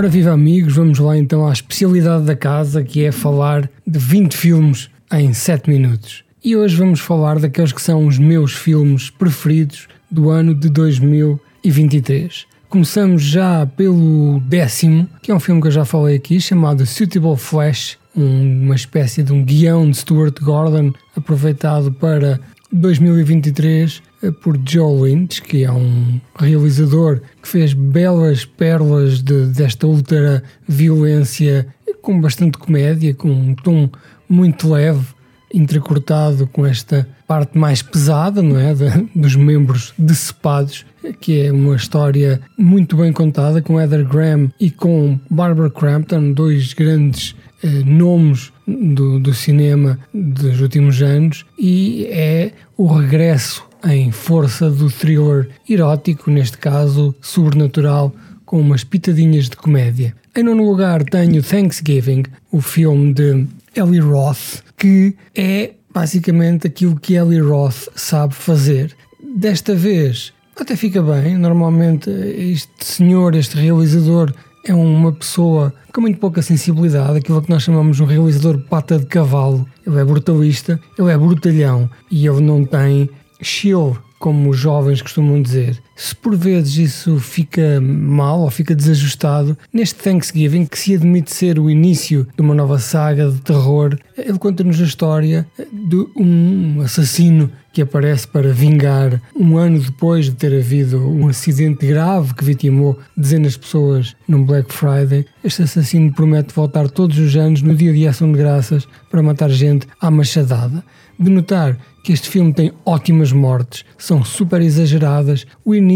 Ora viva amigos, vamos lá então à especialidade da casa que é falar de 20 filmes em 7 minutos. E hoje vamos falar daqueles que são os meus filmes preferidos do ano de 2023. Começamos já pelo décimo, que é um filme que eu já falei aqui, chamado Suitable Flash, uma espécie de um guião de Stuart Gordon aproveitado para 2023 eh, por Joe Lynch, que é um realizador que fez belas pérolas de, desta ultra violência com bastante comédia, com um tom muito leve, entrecortado com esta parte mais pesada, não é, de, dos membros decepados, que é uma história muito bem contada com Heather Graham e com Barbara Crampton, dois grandes eh, nomes do, do cinema dos últimos anos, e é o regresso em força do thriller erótico, neste caso sobrenatural, com umas pitadinhas de comédia. Em nono lugar tenho Thanksgiving, o filme de Eli Roth, que é basicamente aquilo que Eli Roth sabe fazer. Desta vez até fica bem, normalmente este senhor, este realizador, é uma pessoa com muito pouca sensibilidade, aquilo que nós chamamos de um realizador pata de cavalo. Ele é brutalista, ele é brutalhão e ele não tem chill, como os jovens costumam dizer. Se por vezes isso fica mal ou fica desajustado, neste Thanksgiving, que se admite ser o início de uma nova saga de terror, ele conta-nos a história de um assassino que aparece para vingar um ano depois de ter havido um acidente grave que vitimou dezenas de pessoas num Black Friday. Este assassino promete voltar todos os anos no dia de ação de graças para matar gente à machadada. De notar que este filme tem ótimas mortes, são super exageradas. O início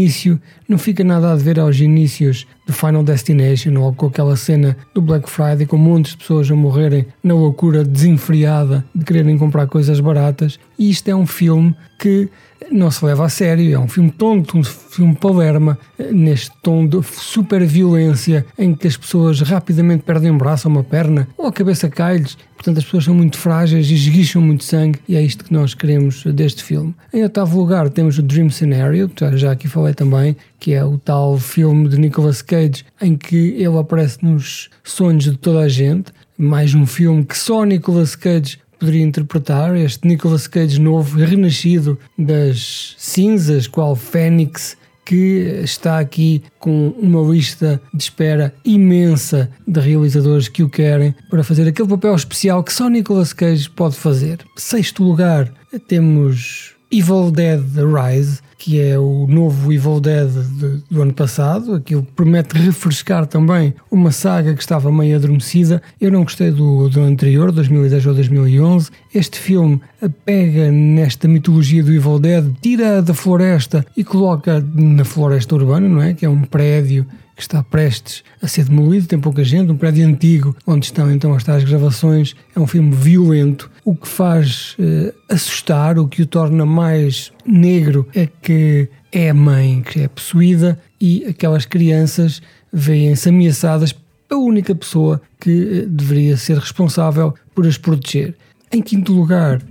não fica nada a ver aos inícios do Final Destination ou com aquela cena do Black Friday com montes de pessoas a morrerem na loucura desenfreada de quererem comprar coisas baratas. E isto é um filme que não se leva a sério, é um filme tonto, um filme palerma, neste tom de super violência em que as pessoas rapidamente perdem um braço ou uma perna ou a cabeça cai-lhes. Portanto, as pessoas são muito frágeis e esguicham muito sangue e é isto que nós queremos deste filme. Em oitavo lugar temos o Dream Scenario, que já aqui falei também, que é o tal filme de Nicolas Cage em que ele aparece nos sonhos de toda a gente. Mais um filme que só Nicolas Cage poderia interpretar este Nicolas Cage novo, renascido das cinzas, qual Fênix, que está aqui com uma lista de espera imensa de realizadores que o querem para fazer aquele papel especial que só Nicolas Cage pode fazer. Sexto lugar, temos Evil Dead Rise, que é o novo Evil Dead de, do ano passado, aquilo que promete refrescar também uma saga que estava meio adormecida. Eu não gostei do, do anterior, 2010 ou 2011. Este filme pega nesta mitologia do Evil Dead, tira da floresta e coloca na floresta urbana, não é? Que é um prédio que está prestes a ser demolido, tem pouca gente, um prédio antigo onde estão então as tais gravações. É um filme violento, o que faz uh, assustar, o que o torna mais negro é que é a mãe que é possuída e aquelas crianças veem-se ameaçadas pela única pessoa que uh, deveria ser responsável por as proteger. Em quinto lugar,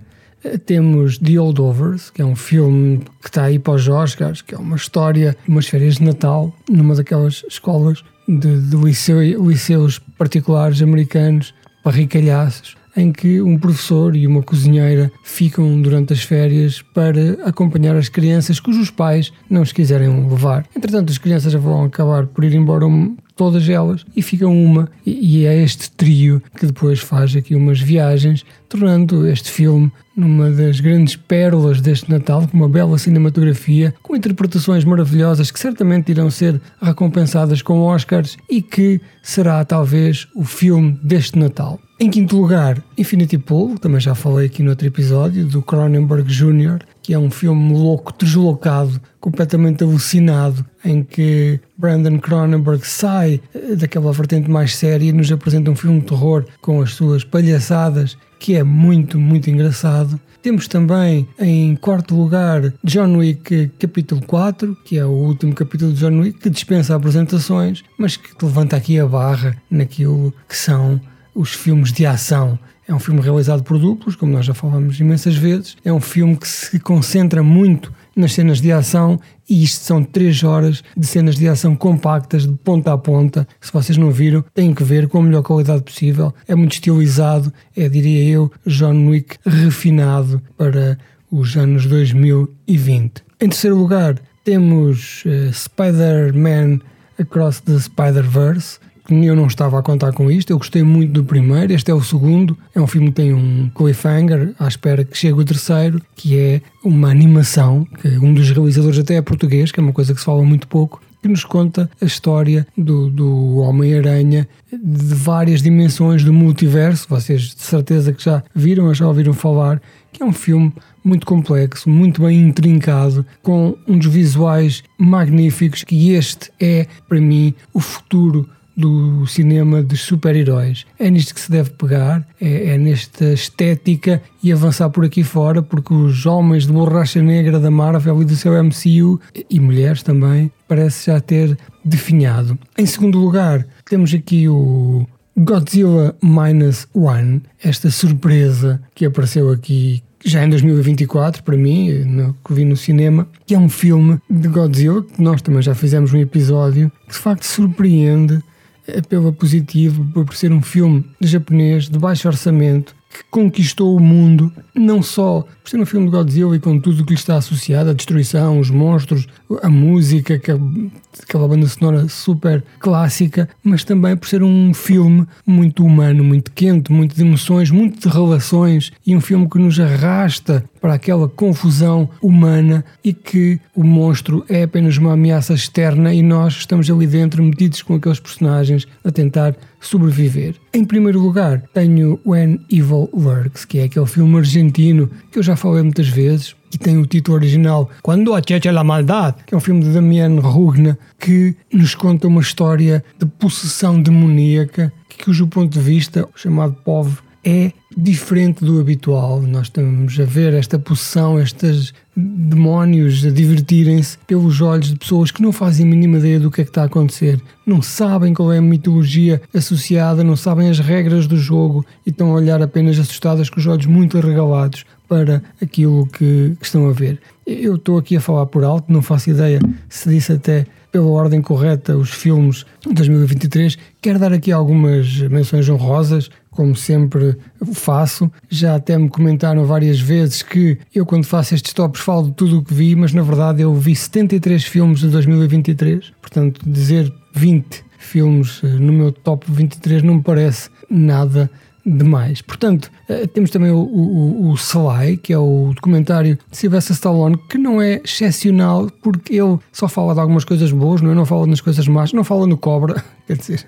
temos The Oldovers, que é um filme que está aí para os Oscars, que é uma história umas férias de Natal numa daquelas escolas de, de liceu, liceus particulares americanos, barricalhaços, em que um professor e uma cozinheira ficam durante as férias para acompanhar as crianças cujos pais não os quiserem levar. Entretanto, as crianças vão acabar por ir embora todas elas e fica uma e é este trio que depois faz aqui umas viagens tornando este filme numa das grandes pérolas deste Natal, com uma bela cinematografia, com interpretações maravilhosas que certamente irão ser recompensadas com Oscars e que será talvez o filme deste Natal. Em quinto lugar, Infinity Pool, também já falei aqui no outro episódio, do Cronenberg Jr., que é um filme louco, deslocado, completamente alucinado, em que Brandon Cronenberg sai eh, daquela vertente mais séria e nos apresenta um filme de terror com as suas palhaçadas, que é muito, muito engraçado. Temos também em quarto lugar John Wick capítulo 4, que é o último capítulo de John Wick, que dispensa apresentações, mas que levanta aqui a barra naquilo que são os filmes de ação é um filme realizado por duplos, como nós já falamos imensas vezes. É um filme que se concentra muito nas cenas de ação e isto são 3 horas de cenas de ação compactas, de ponta a ponta. Se vocês não viram, têm que ver com a melhor qualidade possível. É muito estilizado, é, diria eu, John Wick refinado para os anos 2020. Em terceiro lugar, temos uh, Spider-Man Across the Spider-Verse, eu não estava a contar com isto, eu gostei muito do primeiro, este é o segundo, é um filme que tem um cliffhanger, à espera que chegue o terceiro, que é uma animação, que um dos realizadores até é português, que é uma coisa que se fala muito pouco, que nos conta a história do, do Homem-Aranha de várias dimensões do multiverso, vocês de certeza que já viram ou já ouviram falar, que é um filme muito complexo, muito bem intrincado, com uns visuais magníficos, que este é, para mim, o futuro do cinema de super-heróis. É nisto que se deve pegar, é, é, nesta estética e avançar por aqui fora, porque os homens de borracha negra da Marvel e do seu MCU, e mulheres também, parece já ter definhado. Em segundo lugar, temos aqui o Godzilla Minus One, esta surpresa que apareceu aqui já em 2024, para mim, no, que vi no cinema, que é um filme de Godzilla, que nós também já fizemos um episódio, que de facto surpreende apelo positivo por ser um filme japonês de baixo orçamento que conquistou o mundo, não só por ser um filme de Godzilla e com tudo o que lhe está associado, a destruição, os monstros, a música, aquela banda sonora super clássica, mas também por ser um filme muito humano, muito quente, muito de emoções, muito de relações e um filme que nos arrasta para aquela confusão humana e que o monstro é apenas uma ameaça externa e nós estamos ali dentro metidos com aqueles personagens a tentar sobreviver. Em primeiro lugar, tenho When Evil Lurks, que é aquele filme argentino que eu já falei muitas vezes, que tem o título original Quando acecha la maldade, que é um filme de Damian Rugna que nos conta uma história de possessão demoníaca, que, cujo ponto de vista, o chamado povo, é diferente do habitual. Nós estamos a ver esta possessão, estes demónios a divertirem-se pelos olhos de pessoas que não fazem a mínima ideia do que é que está a acontecer, não sabem qual é a mitologia associada, não sabem as regras do jogo e estão a olhar apenas assustadas com os olhos muito arregalados para aquilo que, que estão a ver. Eu estou aqui a falar por alto, não faço ideia se disse até pela ordem correta os filmes de 2023. Quero dar aqui algumas menções honrosas como sempre faço. Já até me comentaram várias vezes que eu, quando faço estes tops, falo de tudo o que vi, mas na verdade eu vi 73 filmes de 2023, portanto, dizer 20 filmes eh, no meu top 23 não me parece nada demais. Portanto, eh, temos também o, o, o Sly, que é o documentário de Sylvester Stallone, que não é excepcional porque ele só fala de algumas coisas boas, não, é? não fala nas coisas más, não fala no Cobra, quer dizer,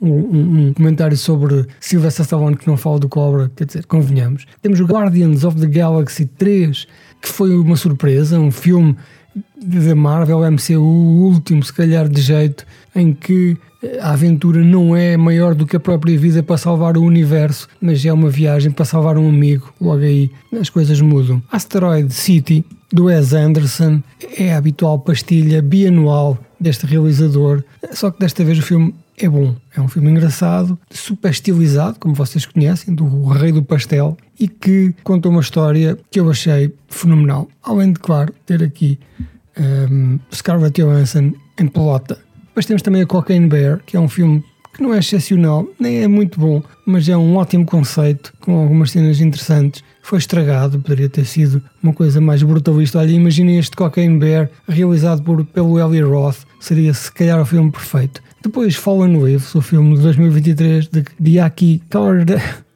um, um, comentário sobre Sylvester Stallone que não fala do Cobra, quer dizer, convenhamos. Temos o Guardians of the Galaxy 3, que foi uma surpresa, um filme da Marvel, MCU, o último, se calhar, de jeito, em que a aventura não é maior do que a própria vida para salvar o universo, mas é uma viagem para salvar um amigo. Logo aí as coisas mudam. Asteroid City, do Wes Anderson, é a habitual pastilha bianual deste realizador, só que desta vez o filme é bom. É um filme engraçado, super estilizado, como vocês conhecem, do Rei do Pastel, e que conta uma história que eu achei fenomenal. Além de, claro, ter aqui um, Scarlett Johansson em pelota. Depois temos também a Cocaine Bear, que é um filme que não é excepcional, nem é muito bom, mas é um ótimo conceito, com algumas cenas interessantes. Foi estragado, poderia ter sido uma coisa mais brutalista. Olha, imaginem este Cocaine Bear realizado por, pelo Eli Roth, seria se calhar o filme perfeito. Depois Fallen Waves, o filme de 2023 de Yaki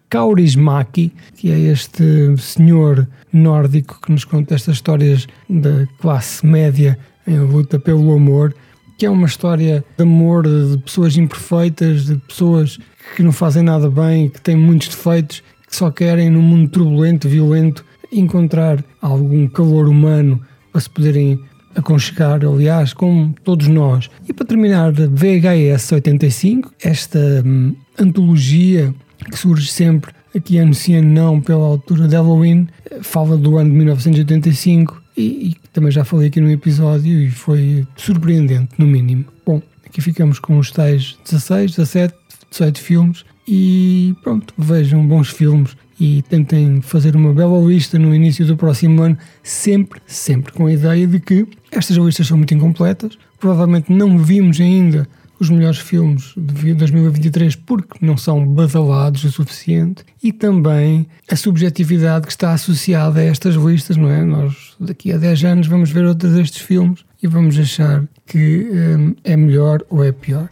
Kaurismäki, que é este senhor nórdico que nos conta estas histórias da classe média em luta pelo amor, que é uma história de amor de pessoas imperfeitas, de pessoas que não fazem nada bem, que têm muitos defeitos, que só querem num mundo turbulento, violento, encontrar algum calor humano para se poderem aconchegar, aliás, como todos nós. E para terminar, VHS 85, esta hum, antologia que surge sempre aqui anunciando não pela altura de Halloween, fala do ano de 1985 e, e também já falei aqui no episódio e foi surpreendente, no mínimo. Bom, aqui ficamos com os tais 16, 17, 18 filmes e pronto, vejam bons filmes e tentem fazer uma bela lista no início do próximo ano, sempre, sempre com a ideia de que estas listas são muito incompletas. Provavelmente não vimos ainda os melhores filmes de 2023 porque não são badalados o suficiente e também a subjetividade que está associada a estas listas, não é? Nós daqui a 10 anos vamos ver outros destes filmes e vamos achar que hum, é melhor ou é pior.